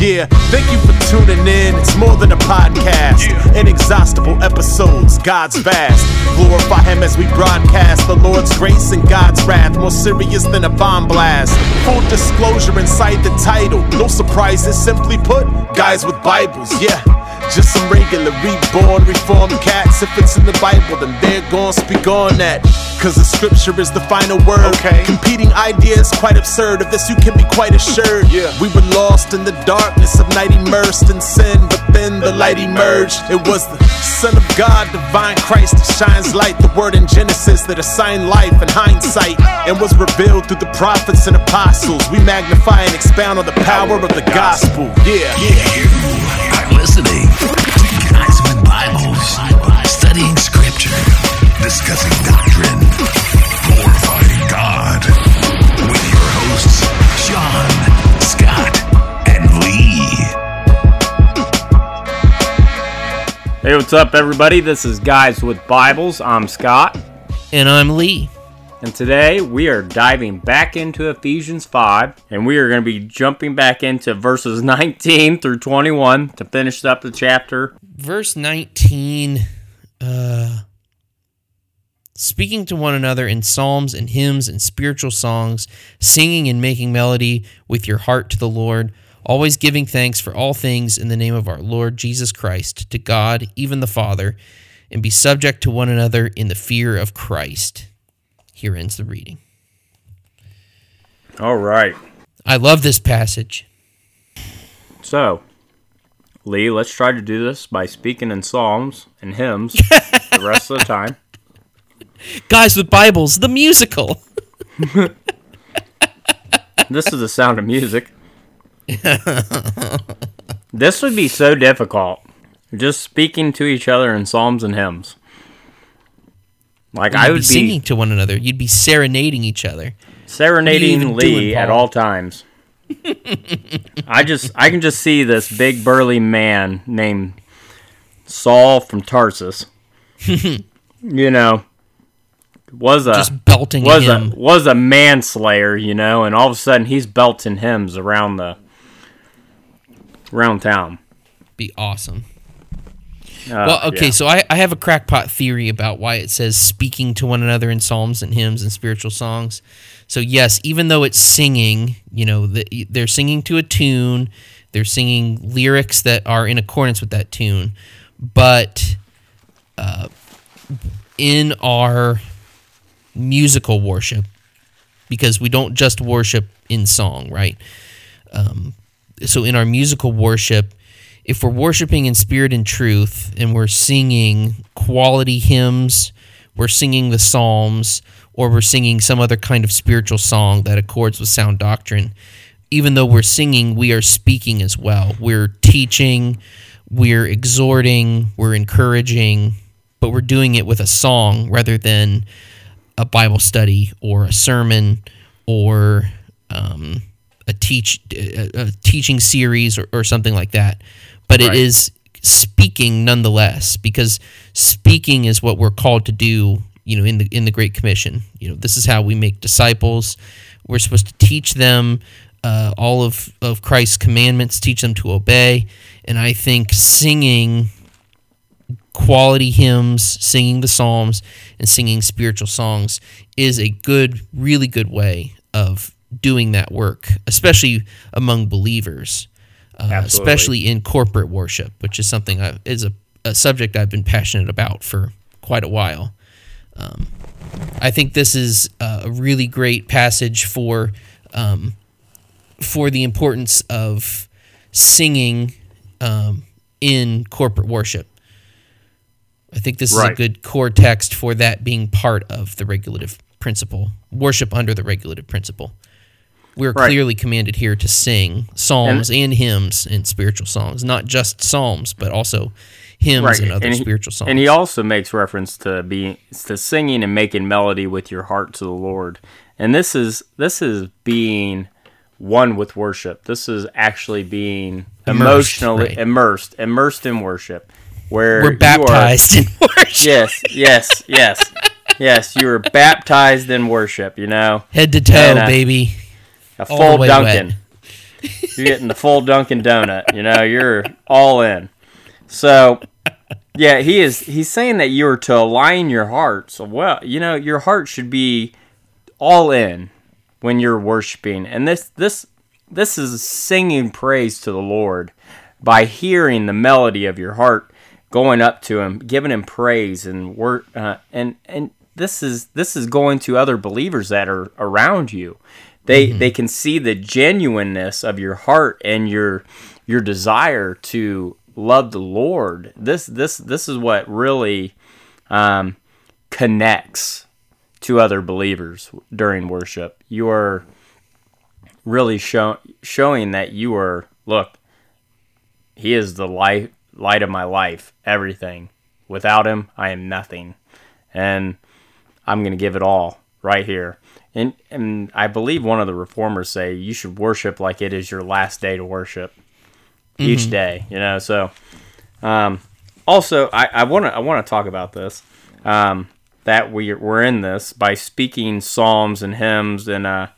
Yeah, thank you for tuning in. It's more than a podcast. Inexhaustible episodes, God's vast. Glorify Him as we broadcast the Lord's grace and God's wrath, more serious than a bomb blast. Full disclosure inside the title. No surprises, simply put, guys with Bibles, yeah. Just some regular reborn, reformed cats. If it's in the Bible, then they're gonna speak on that. Cause the scripture is the final word. Okay. Competing ideas, quite absurd. Of this, you can be quite assured. Yeah. We were lost in the darkness of night, immersed in sin, but then the light emerged. It was the Son of God, divine Christ, that shines light. The word in Genesis that assigned life and hindsight, and was revealed through the prophets and apostles. We magnify and expound on the power of the gospel. Yeah. You Hey, what's up, everybody? This is Guys with Bibles. I'm Scott, And I'm Lee. and today we are diving back into Ephesians 5, and we are going to be jumping back into verses 19 through 21 to finish up the chapter. Verse 19 uh, Speaking to one another in psalms and hymns and spiritual songs, singing and making melody with your heart to the Lord, always giving thanks for all things in the name of our Lord Jesus Christ, to God, even the Father, and be subject to one another in the fear of Christ. Here ends the reading. All right. I love this passage. So, Lee, let's try to do this by speaking in psalms and hymns the rest of the time. Guys with Bibles, the musical. This is the sound of music. this would be so difficult. Just speaking to each other in psalms and hymns. Like I would be be singing to one another. You'd be serenading each other. serenading Lee doing, at all times. I just I can just see this big burly man named Saul from Tarsus. you know, was a Just belting was him. a was a manslayer, you know, and all of a sudden he's belting hymns around the around town. be awesome. Uh, Well, okay, yeah. so I, I have a crackpot theory about why it says speaking to one another in psalms and hymns and spiritual songs. So, yes, even though it's singing, you know, the, they're singing to a tune, they're singing lyrics that are in accordance with that tune, but uh, in our musical worship, because we don't just worship in song, right? Um, so in our musical worship, if we're worshiping in spirit and truth and we're singing quality hymns, we're singing the Psalms, or we're singing some other kind of spiritual song that accords with sound doctrine, even though we're singing, we are speaking as well. We're teaching, we're exhorting, we're encouraging, but we're doing it with a song rather than a Bible study or a sermon or um, a teach a, a teaching series or, or something like that. But Right. it is speaking nonetheless because speaking is what we're called to do. You know, in the in the Great Commission. You know, this is how we make disciples. We're supposed to teach them uh, all of of Christ's commandments, teach them to obey. And I think singing quality hymns, singing the psalms, and singing spiritual songs is a good, really good way of doing that work, especially among believers, uh, especially in corporate worship, which is something I, is a, a subject I've been passionate about for quite a while. Um, I think this is a really great passage for um, for the importance of singing um, in corporate worship. I think this is a good core text for that being part of the regulative principle, worship under the regulative principle. We're Right. clearly commanded here to sing psalms and, hymns and spiritual songs, not just psalms, but also hymns and other he, spiritual songs. And he also makes reference to being to singing and making melody with your heart to the Lord. And this is this is being one with worship. This is actually being Immersed, emotionally right. immersed, immersed in worship. Where We're you are- baptized in worship, yes, yes, yes, yes. You are baptized in worship. You know, head to toe, And, uh, baby. A full Duncan. You're getting the full Dunkin' Donut. You know, you're all in. So, yeah, he is. He's saying that you are to align your heart. So, well, you know, your heart should be all in when you're worshiping, and this this this is singing praise to the Lord by hearing the melody of your heart going up to him giving him praise and work uh, and and this is this is going to other believers that are around you they mm-hmm. they can see the genuineness of your heart and your your desire to love the lord. This this this is what really um, connects to other believers during worship. You are really show, showing that you are look he is the light light of my life everything. Without him i am nothing. And i'm going to give it all right here and and i believe one of the reformers say you should worship like it is your last day to worship mm-hmm. each day you know? So um, also i want to i want to talk about this um, that we we're in this by speaking psalms and hymns and uh,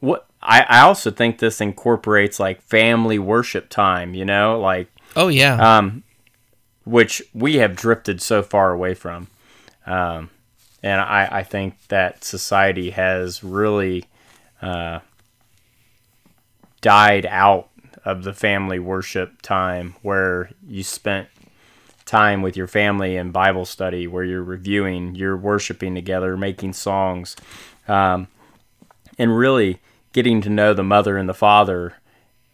what I, I also think this incorporates like family worship time, you know, like oh yeah, um, which we have drifted so far away from, um, and I I think that society has really uh, died out of the family worship time where you spent time with your family in Bible study, where you're reviewing, you're worshiping together, making songs, um, and really getting to know the mother and the father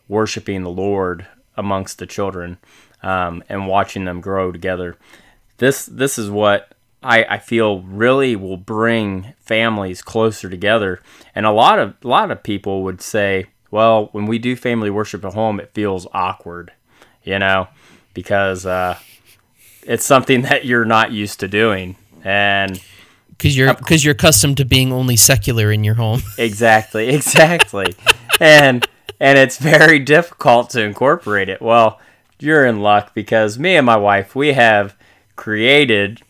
worshiping the Lord amongst the children um, and watching them grow together. This this is what I, I feel really will bring families closer together. And a lot of a lot of people would say, well, when we do family worship at home, it feels awkward, you know, because uh, it's something that you're not used to doing. And because you're because you're accustomed to being only secular in your home. exactly, exactly, and and it's very difficult to incorporate it. Well, you're in luck because me and my wife we have created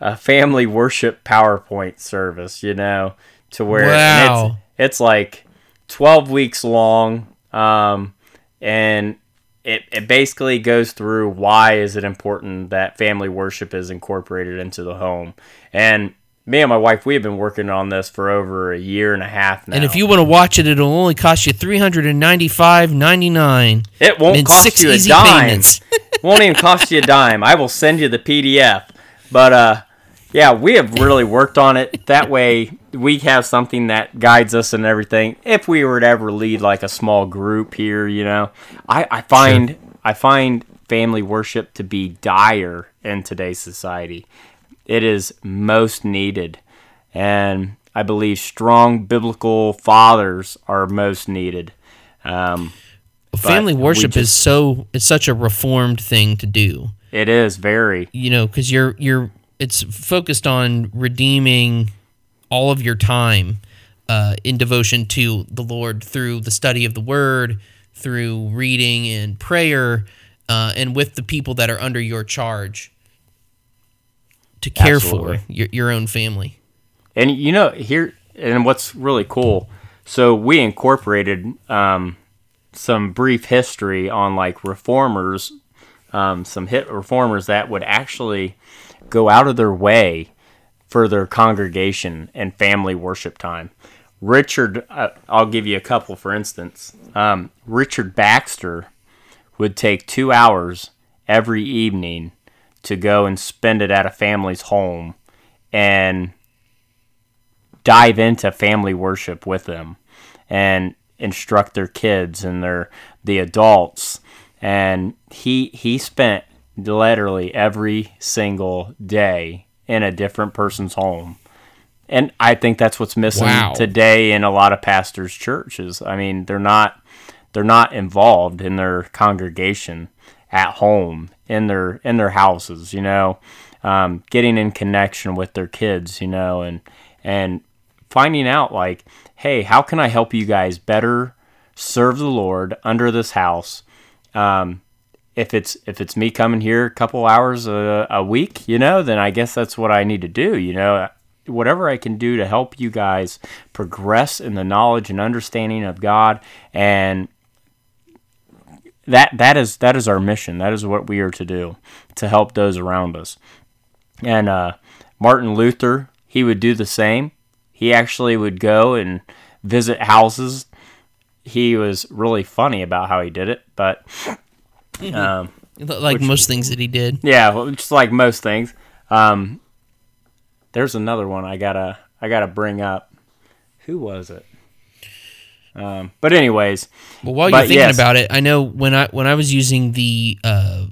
a family worship PowerPoint service. You know, to where wow. it's it's like twelve weeks long, um, and it, it basically goes through why is it important that family worship is incorporated into the home and me and my wife, we have been working on this for over a year and a half now. And if you want to watch it, it'll only cost you three hundred and ninety-five ninety-nine. It won't cost you a dime. won't even cost you a dime. I will send you the PDF. But uh, yeah, we have really worked on it. That way, we have something that guides us and everything. If we were to ever lead like a small group here, you know, I, I find sure. I find family worship to be dire in today's society it is most needed. And I believe strong biblical fathers are most needed. Um, Family worship just, is so it's such a reformed thing to do. It is very. You know, because you're you're it's focused on redeeming all of your time uh, in devotion to the Lord through the study of the Word, through reading and prayer, uh, and with the people that are under your charge to care Absolutely. for your, your own family. And you know, here and what's really cool. So we incorporated um, some brief history on like reformers, um, some hit reformers that would actually go out of their way for their congregation and family worship time. Richard, uh, I'll give you a couple for instance. Um, Richard Baxter would take two hours every evening to go and spend it at a family's home and dive into family worship with them and instruct their kids and their the adults and he he spent literally every single day in a different person's home and i think that's what's missing wow. today in a lot of pastors churches i mean they're not they're not involved in their congregation at home in their in their houses, you know, um, getting in connection with their kids, you know, and and finding out like, hey, how can I help you guys better serve the Lord under this house? Um, if it's if it's me coming here a couple hours a, a week, you know, then I guess that's what I need to do, you know. Whatever I can do to help you guys progress in the knowledge and understanding of God and that that is that is our mission. That is what we are to do to help those around us. And uh, Martin Luther, he would do the same. He actually would go and visit houses. He was really funny about how he did it, but um, like most things that he did. yeah, well, just like most things. Um, there's another one I gotta I gotta bring up. Who was it? Um, but anyways, Well, while you're thinking yes. about it, I know when I when I was using the uh,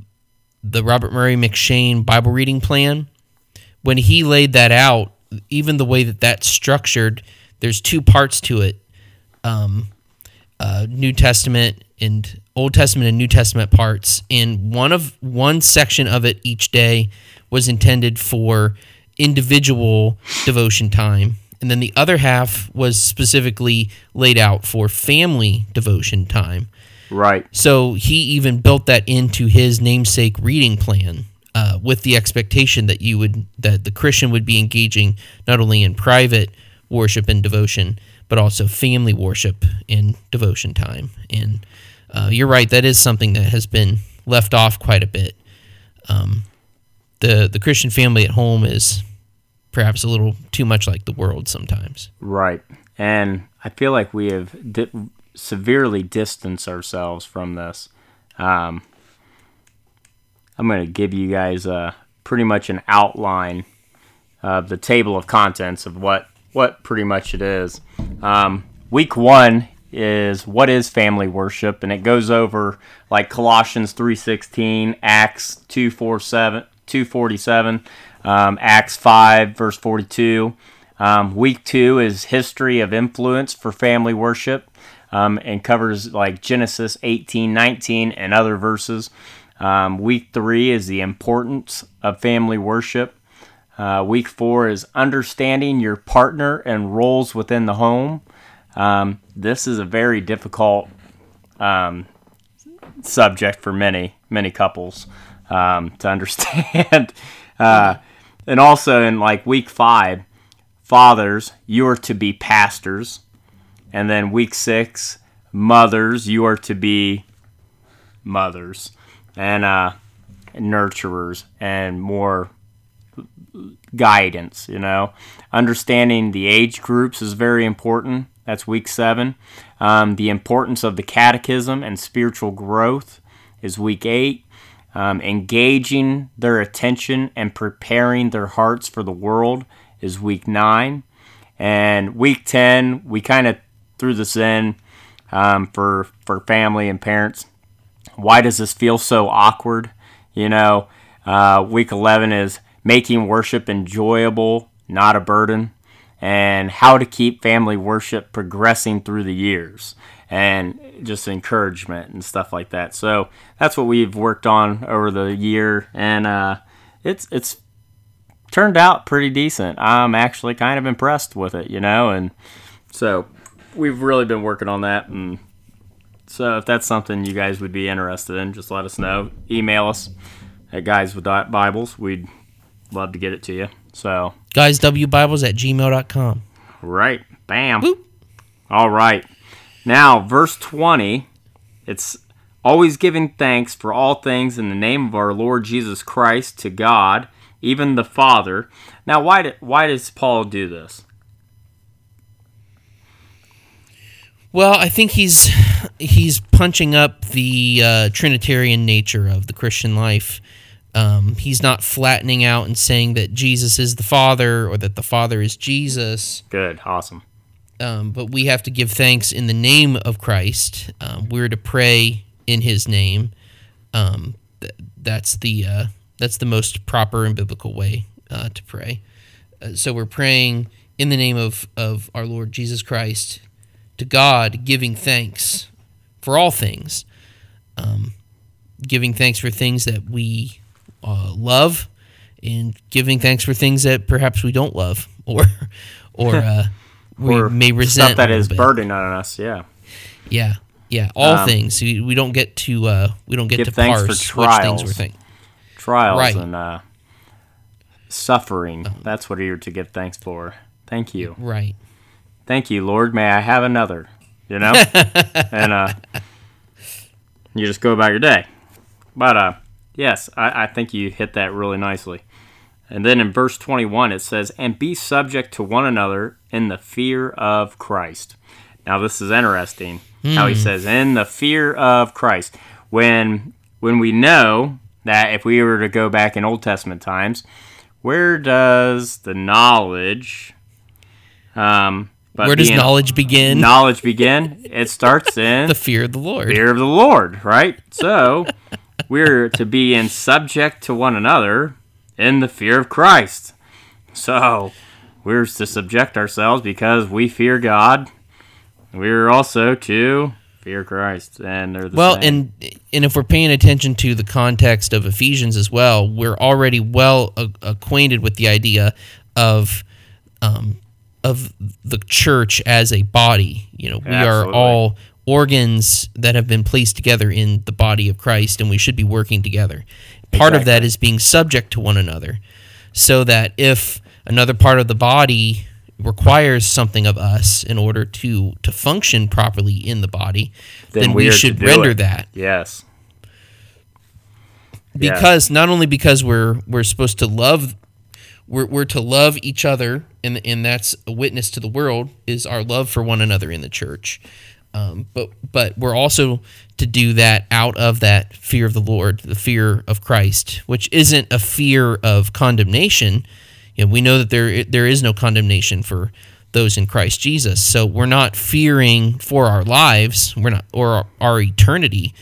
the Robert Murray M'Cheyne Bible reading plan, when he laid that out, even the way that that's structured, there's two parts to it: um, uh, New Testament and Old Testament and New Testament parts. And one of one section of it each day was intended for individual devotion time. And then the other half was specifically laid out for family devotion time. right, So he even built that into his namesake reading plan, uh, with the expectation that you would that the Christian would be engaging not only in private worship and devotion, but also family worship and devotion time. And uh, you're right, that is something that has been left off quite a bit. Um, the the Christian family at home is perhaps a little too much like the world sometimes. right, and I feel like we have di- severely distanced ourselves from this. Um, I'm gonna give you guys uh, pretty much an outline of the table of contents of what what pretty much it is. Um, week one is what is family worship, and it goes over like Colossians three sixteen, Acts two four seven, two forty seven, um, Acts five verse forty two. Um, week two is history of influence for family worship, um, and covers like Genesis eighteen nineteen and other verses. Um, week three is the importance of family worship. Uh, week four is understanding your partner and roles within the home. Um, this is a very difficult um, subject for many, many couples um, to understand. uh, and also in like week five, fathers, you are to be pastors. And then week six, mothers, you are to be mothers and uh, nurturers and more guidance, you know. Understanding the age groups is very important. That's week seven. Um, the importance of the catechism and spiritual growth is week eight. Um, engaging their attention and preparing their hearts for the world is week nine. And week 10, we kind of threw this in um, for, for family and parents why does this feel so awkward? You know, uh, week 11 is making worship enjoyable, not a burden, and how to keep family worship progressing through the years, and just encouragement and stuff like that. So that's what we've worked on over the year, and uh, it's it's turned out pretty decent. I'm actually kind of impressed with it, you know, and so we've really been working on that and so if that's something you guys would be interested in, just let us know. Email us at guys with Bibles. We'd love to get it to you. So Guys, wbibles at gmail.com. right, bam. Boop. All right. Now verse twenty. It's always giving thanks for all things in the name of our Lord Jesus Christ to God, even the Father. Now why did why does Paul do this? Well, I think he's he's punching up the uh, Trinitarian nature of the Christian life. Um, he's not flattening out and saying that Jesus is the Father or that the Father is Jesus. Good, awesome. Um, but we have to give thanks in the name of Christ. Um, we're to pray in His name. Um, th- that's the uh, that's the most proper and biblical way uh, to pray. Uh, so we're praying in the name of of our Lord Jesus Christ to God, giving thanks for all things, um, giving thanks for things that we uh, love, and giving thanks for things that perhaps we don't love or or uh, we Or may resent. Stuff that a bit. burdening on us. Yeah. Yeah, yeah, all Um, things. We, we don't get to uh, we don't get to thanks for parse which trials. things we're thinking. trials Right. and uh, suffering. That's what you're to give thanks for. Thank you. Right. Thank you, Lord. May I have another? You know? and uh, you just go about your day. But uh, yes, I, I think you hit that really nicely. And then in verse 21, it says, And be subject to one another in the fear of Christ. Now, this is interesting how he says, In the fear of Christ. When, when we know that if we were to go back in Old Testament times, where does the knowledge. Um, Where does knowledge begin? knowledge begin? It starts in the fear of the Lord. fear of the Lord, right? So we're to be in subject to one another in the fear of Christ. So we're to subject ourselves because we fear God. We're also to fear Christ, and they're the Well, same. and and if we're paying attention to the context of Ephesians as well, we're already well a- acquainted with the idea of um, of the church as a body. You know, we are all organs that have been placed together in the body of Christ, and we should be working together. Part of that is being subject to one another, so that if another part of the body requires something of us in order to to function properly in the body, then, we we should render it. that yes, because not only because we're we're supposed to love we're, we're to love each other and and that's a witness to the world is our love for one another in the church um, but but we're also to do that out of that fear of the Lord the fear of Christ which isn't a fear of condemnation. You know, we know that there there is no condemnation for those in Christ Jesus. So we're not fearing for our lives. We're not or our, our eternity.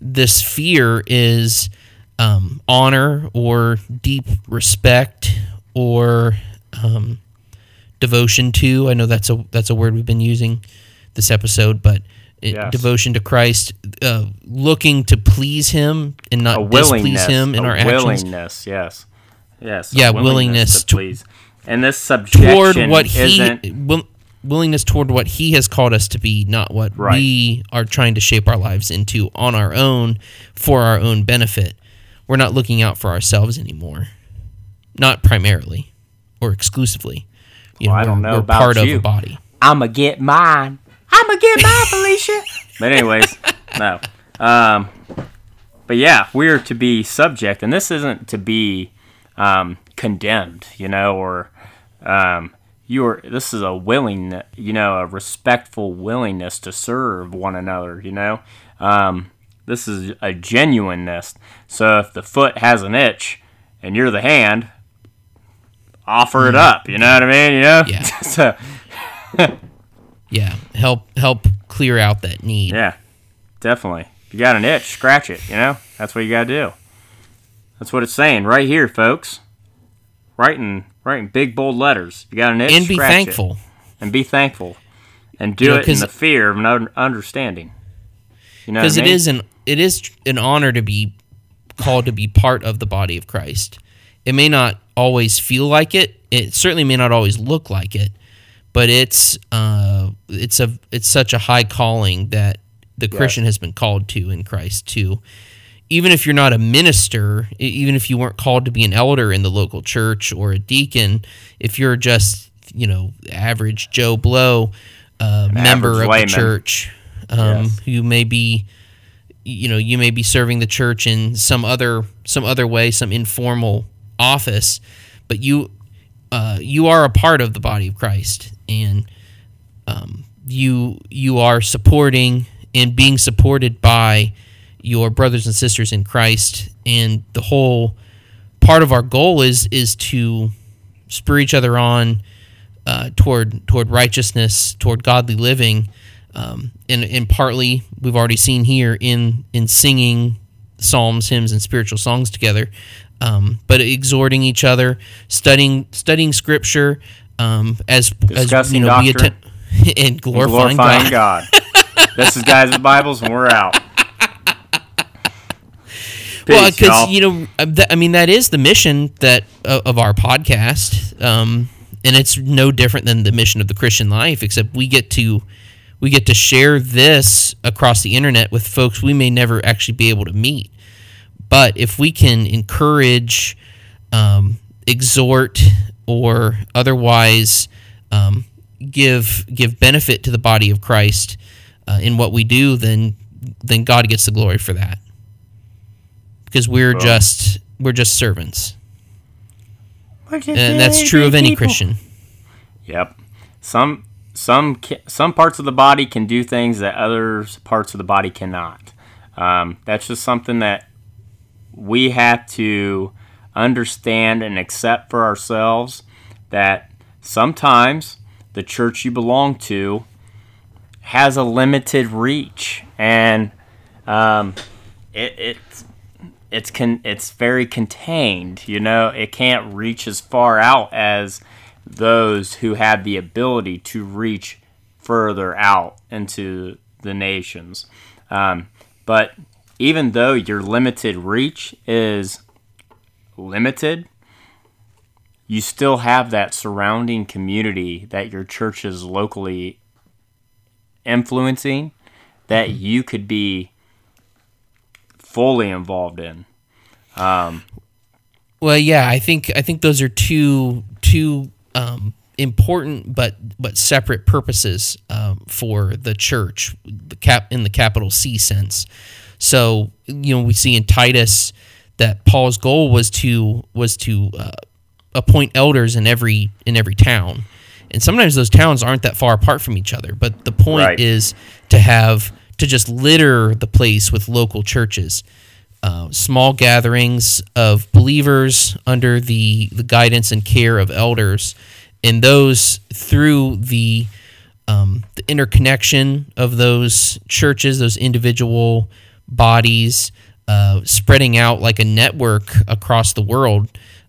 This fear is um, honor or deep respect or um, devotion to. I know that's a that's a word we've been using this episode, but it, Yes. devotion to Christ, uh, looking to please Him and not displease Him in our actions willingness, yes, yes, Yeah, willingness to to- please, and this subjection toward what He will, willingness toward what He has called us to be, not what Right. we are trying to shape our lives into on our own for our own benefit. We're not looking out for ourselves anymore, not primarily or exclusively. You Well, I don't know about part of you. a body. I'ma get mine. I'ma get mine, Felicia. But anyways, no. Um, but yeah, we're to be subject, and this isn't to be um, condemned, you know, or um, you're. This is a willing, you know, a respectful willingness to serve one another, you know. Um, this is a genuineness. So if the foot has an itch and you're the hand, offer it up. You know what I mean? You know. Yeah. so Yeah, help help clear out that need. Yeah, definitely. If you got an itch, scratch it. You know, that's what you got to do. That's what it's saying right here, folks. Writing, writing big bold letters. You got an itch, and be scratch it. thankful. and be thankful, and do You know, it in the fear of an understanding. You know, because I it mean? is an it is an honor to be called to be part of the body of Christ. It may not always feel like it. It certainly may not always look like it, but it's uh, it's a it's such a high calling that the Christian has been called to in Christ to. Even if you're not a minister, even if you weren't called to be an elder in the local church or a deacon, if you're just you know average Joe Blow uh, member of layman. the church, um, Yes. who may be you know you may be serving the church in some other some other way some informal office but you uh, you are a part of the body of christ and um, you you are supporting and being supported by your brothers and sisters in christ. And the whole part of our goal is is to spur each other on uh, toward toward righteousness, toward godly living, um, and and partly we've already seen here in in singing psalms, hymns, and spiritual songs together, um, but exhorting each other, studying studying scripture, um, as as Discussing you know, be doctrine. atten- and glorifying, glorifying God. God. this is guys with Bibles, and we're out. well, because y'all. know, uh, I mean, that is the mission that uh, of our podcast, um, and it's no different than the mission of the Christian life, except we get to we get to share this across the internet with folks we may never actually be able to meet. But if we can encourage, um, exhort, or otherwise um, give give benefit to the body of Christ uh, in what we do, then then God gets the glory for that. Because we're just we're just servants. And that's true of any Christian. Yep. Some some some parts of the body can do things that other parts of the body cannot. Um, that's just something that we have to understand and accept for ourselves. That sometimes the church you belong to has a limited reach, and um, it, it's it's con- it's very contained. You know, it can't reach as far out as those who have the ability to reach further out into the nations. Um, but even though your limited reach is limited, you still have that surrounding community that your church is locally influencing that you could be fully involved in. Well, yeah, I think I think those are two two um, important but but separate purposes um, for the church, the cap in the capital C sense. So you know we see in Titus that Paul's goal was to was to uh, appoint elders in every in every town, and sometimes those towns aren't that far apart from each other. But the point Right. is to have to just litter the place with local churches uh, small gatherings of believers under the, the guidance and care of elders, and those through the um, the interconnection of those churches, those individual bodies, uh, spreading out like a network across the world.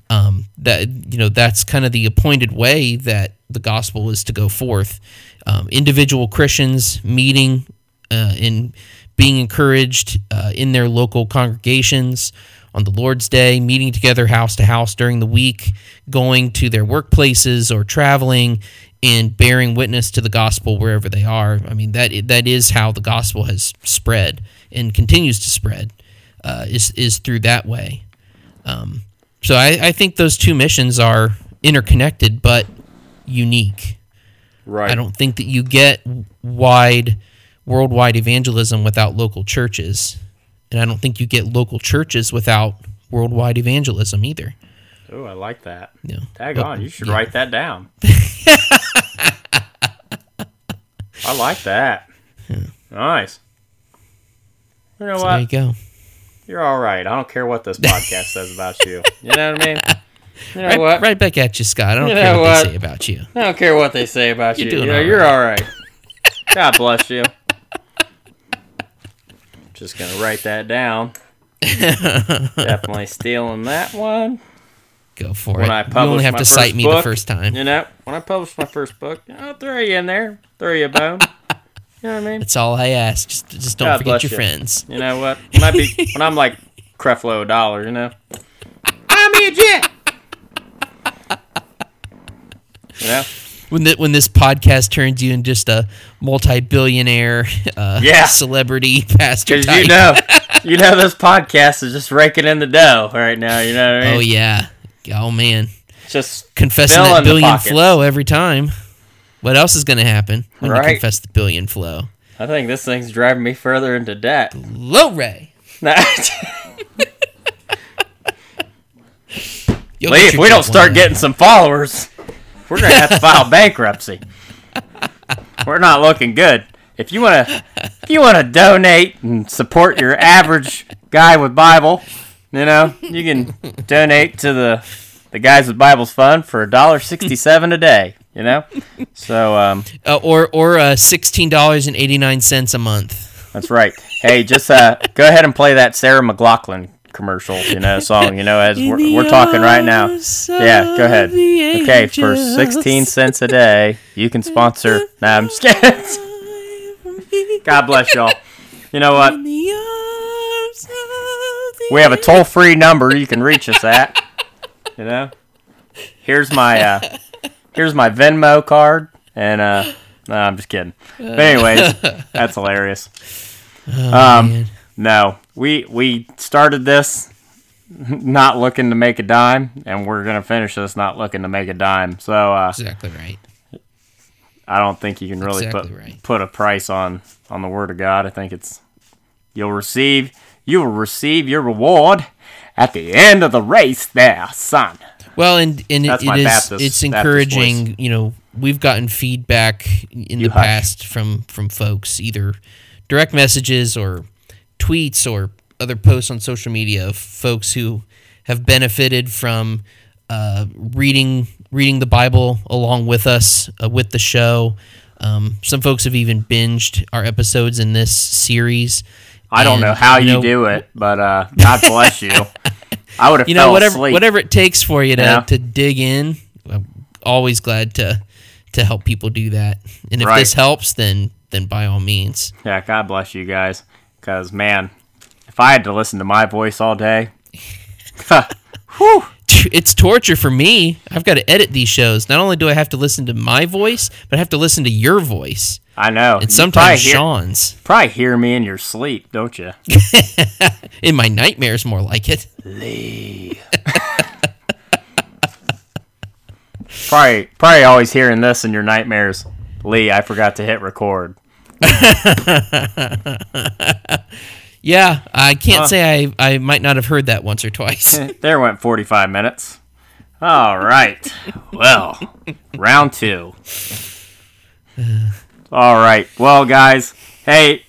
Um, that you know, that's kind of the appointed way that the gospel is to go forth. Um, individual Christians meeting uh, and being encouraged uh, in their local congregations on the Lord's Day, meeting together house to house during the week, going to their workplaces or traveling and bearing witness to the gospel wherever they are. I mean that that is how the gospel has spread and continues to spread uh, is is through that way. Um, so I, I think those two missions are interconnected but unique. Right. I don't think that you get wide worldwide evangelism without local churches. And I don't think you get local churches without worldwide evangelism either. Oh, I like that. Yeah. Tag But- on. You should yeah. write that down. I like that. Nice. You know So what? there you go. You're all right. I don't care what this podcast says about you. You know what I mean? You know Right, what? right back at you, Scott. I don't You care what, what? they say about you. I don't care what they say about You're you. doing You know, all you're all right. God bless you. Just gonna write that down. Definitely stealing that one. Go for When it. I you only have to cite first me the first time. You know, when I publish my first book, I'll throw you in there, throw you a bone. You know what I mean? That's all I ask. Just, just don't God forget your you. friends. You know what? It might be when I'm like Creflo Dollar, you know. I'm a jet. You know? When the, when this podcast turns you into just a multi-billionaire uh, Yeah. celebrity pastor Because type. you know, you know, this podcast is just raking in the dough right now. You know what I mean? Oh yeah. Oh man. Just confessing Fill that billion flow every time. What else is going to happen when you Right. confess the billion flow? I think this thing's driving me further into debt. Glory. You'll Lee, if we don't start one. getting some followers, we're gonna have to file bankruptcy. We're not looking good. If you wanna, if you wanna donate and support your average guy with Bible, you know, you can donate to the the guys with Bibles Fund for a dollar sixty seven a day. You know, so um, Uh, or or uh, sixteen dollars and eighty nine cents a month. that's right. Hey, just uh, go ahead and play that Sarah McLachlan commercial, you know, song. You know, as we're, we're talking right now. Yeah, go ahead. Okay, for 16 cents a day, you can sponsor. Nah, I'm just kidding. God bless y'all. You know what? We have a toll free number you can reach us at. You know? Here's my uh here's my Venmo card and uh no, I'm just kidding. But anyways, that's hilarious. Um no, we we started this not looking to make a dime, and we're gonna finish this not looking to make a dime. So uh, Exactly right. I don't think you can really Exactly put right. put a price on on the word of God. I think it's You'll receive you will receive your reward at the end of the race there, son. Well, and and That's it my Baptist- it's encouraging. You know, we've gotten feedback in You the hush. past from from folks, either direct messages or tweets or other posts on social media of folks who have benefited from uh, reading reading the Bible along with us uh, with the show. Um, some folks have even binged our episodes in this series. I don't know how you, know, do it, but uh, God bless you. I would have you know whatever asleep. whatever it takes for you to, Yeah. to dig in i'm always glad to to help people do that and if Right. this helps then then by all means Yeah, God bless you guys. Because man, if I had to listen to my voice all day, it's torture for me i've got to edit these shows not only do i have to listen to my voice but i have to listen to your voice I know. and You sometimes probably hear, sean's probably hear me in your sleep, don't you? in my nightmares more like it Lee. probably, probably always hearing this in your nightmares. Lee, I forgot to hit record. yeah i can't say I, I might not have heard that once or twice There went 45 minutes. All right. Well, round two. All right. Well, guys, hey,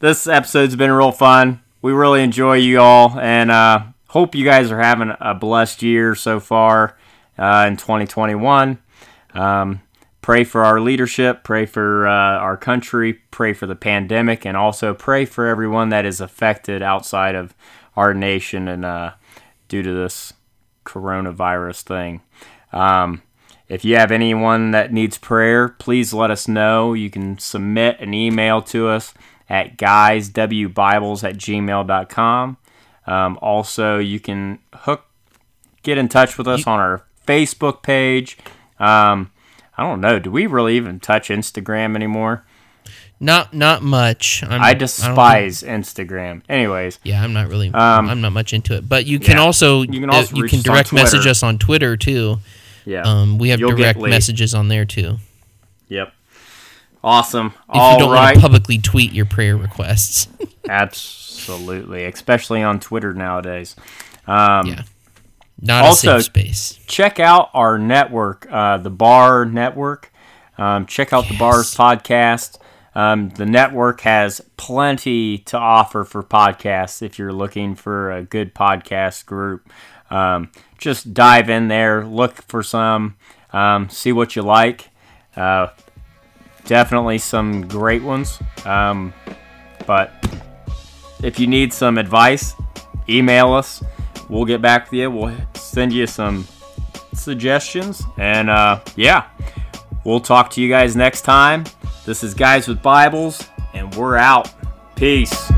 this episode's been real fun. We really enjoy you all, and uh, hope you guys are having a blessed year so far uh, in 2021. Um, pray for our leadership, pray for uh, our country, pray for the pandemic, and also pray for everyone that is affected outside of our nation and uh, due to this coronavirus thing. Um, if you have anyone that needs prayer, please let us know. You can submit an email to us at guyswbibles at gmail.com. Um, also, you can hook, get in touch with us on our Facebook page. Um, I don't know. Do we really even touch Instagram anymore? not not much I'm, I despise Instagram. Anyways, Yeah, I'm not really. I'm not much into it. But you can Um, yeah. also You can uh, you can direct message us on Twitter too. Yeah. Um, we have You'll direct messages on there too. Yep. Awesome. If All you don't right. want to publicly tweet your prayer requests, Absolutely, especially on Twitter nowadays. Um, yeah, not Also- a safe space. Check out our network, uh, the Bar Network. Um, check out the Bars podcast. Um, the network has plenty to offer for podcasts if you're looking for a good podcast group. Um, just dive in there, look for some, um, see what you like. Uh, definitely some great ones. Um, but if you need some advice, email us. We'll get back to you. We'll send you some suggestions. And uh, yeah, we'll talk to you guys next time. This is Guys with Bibles, and we're out. Peace.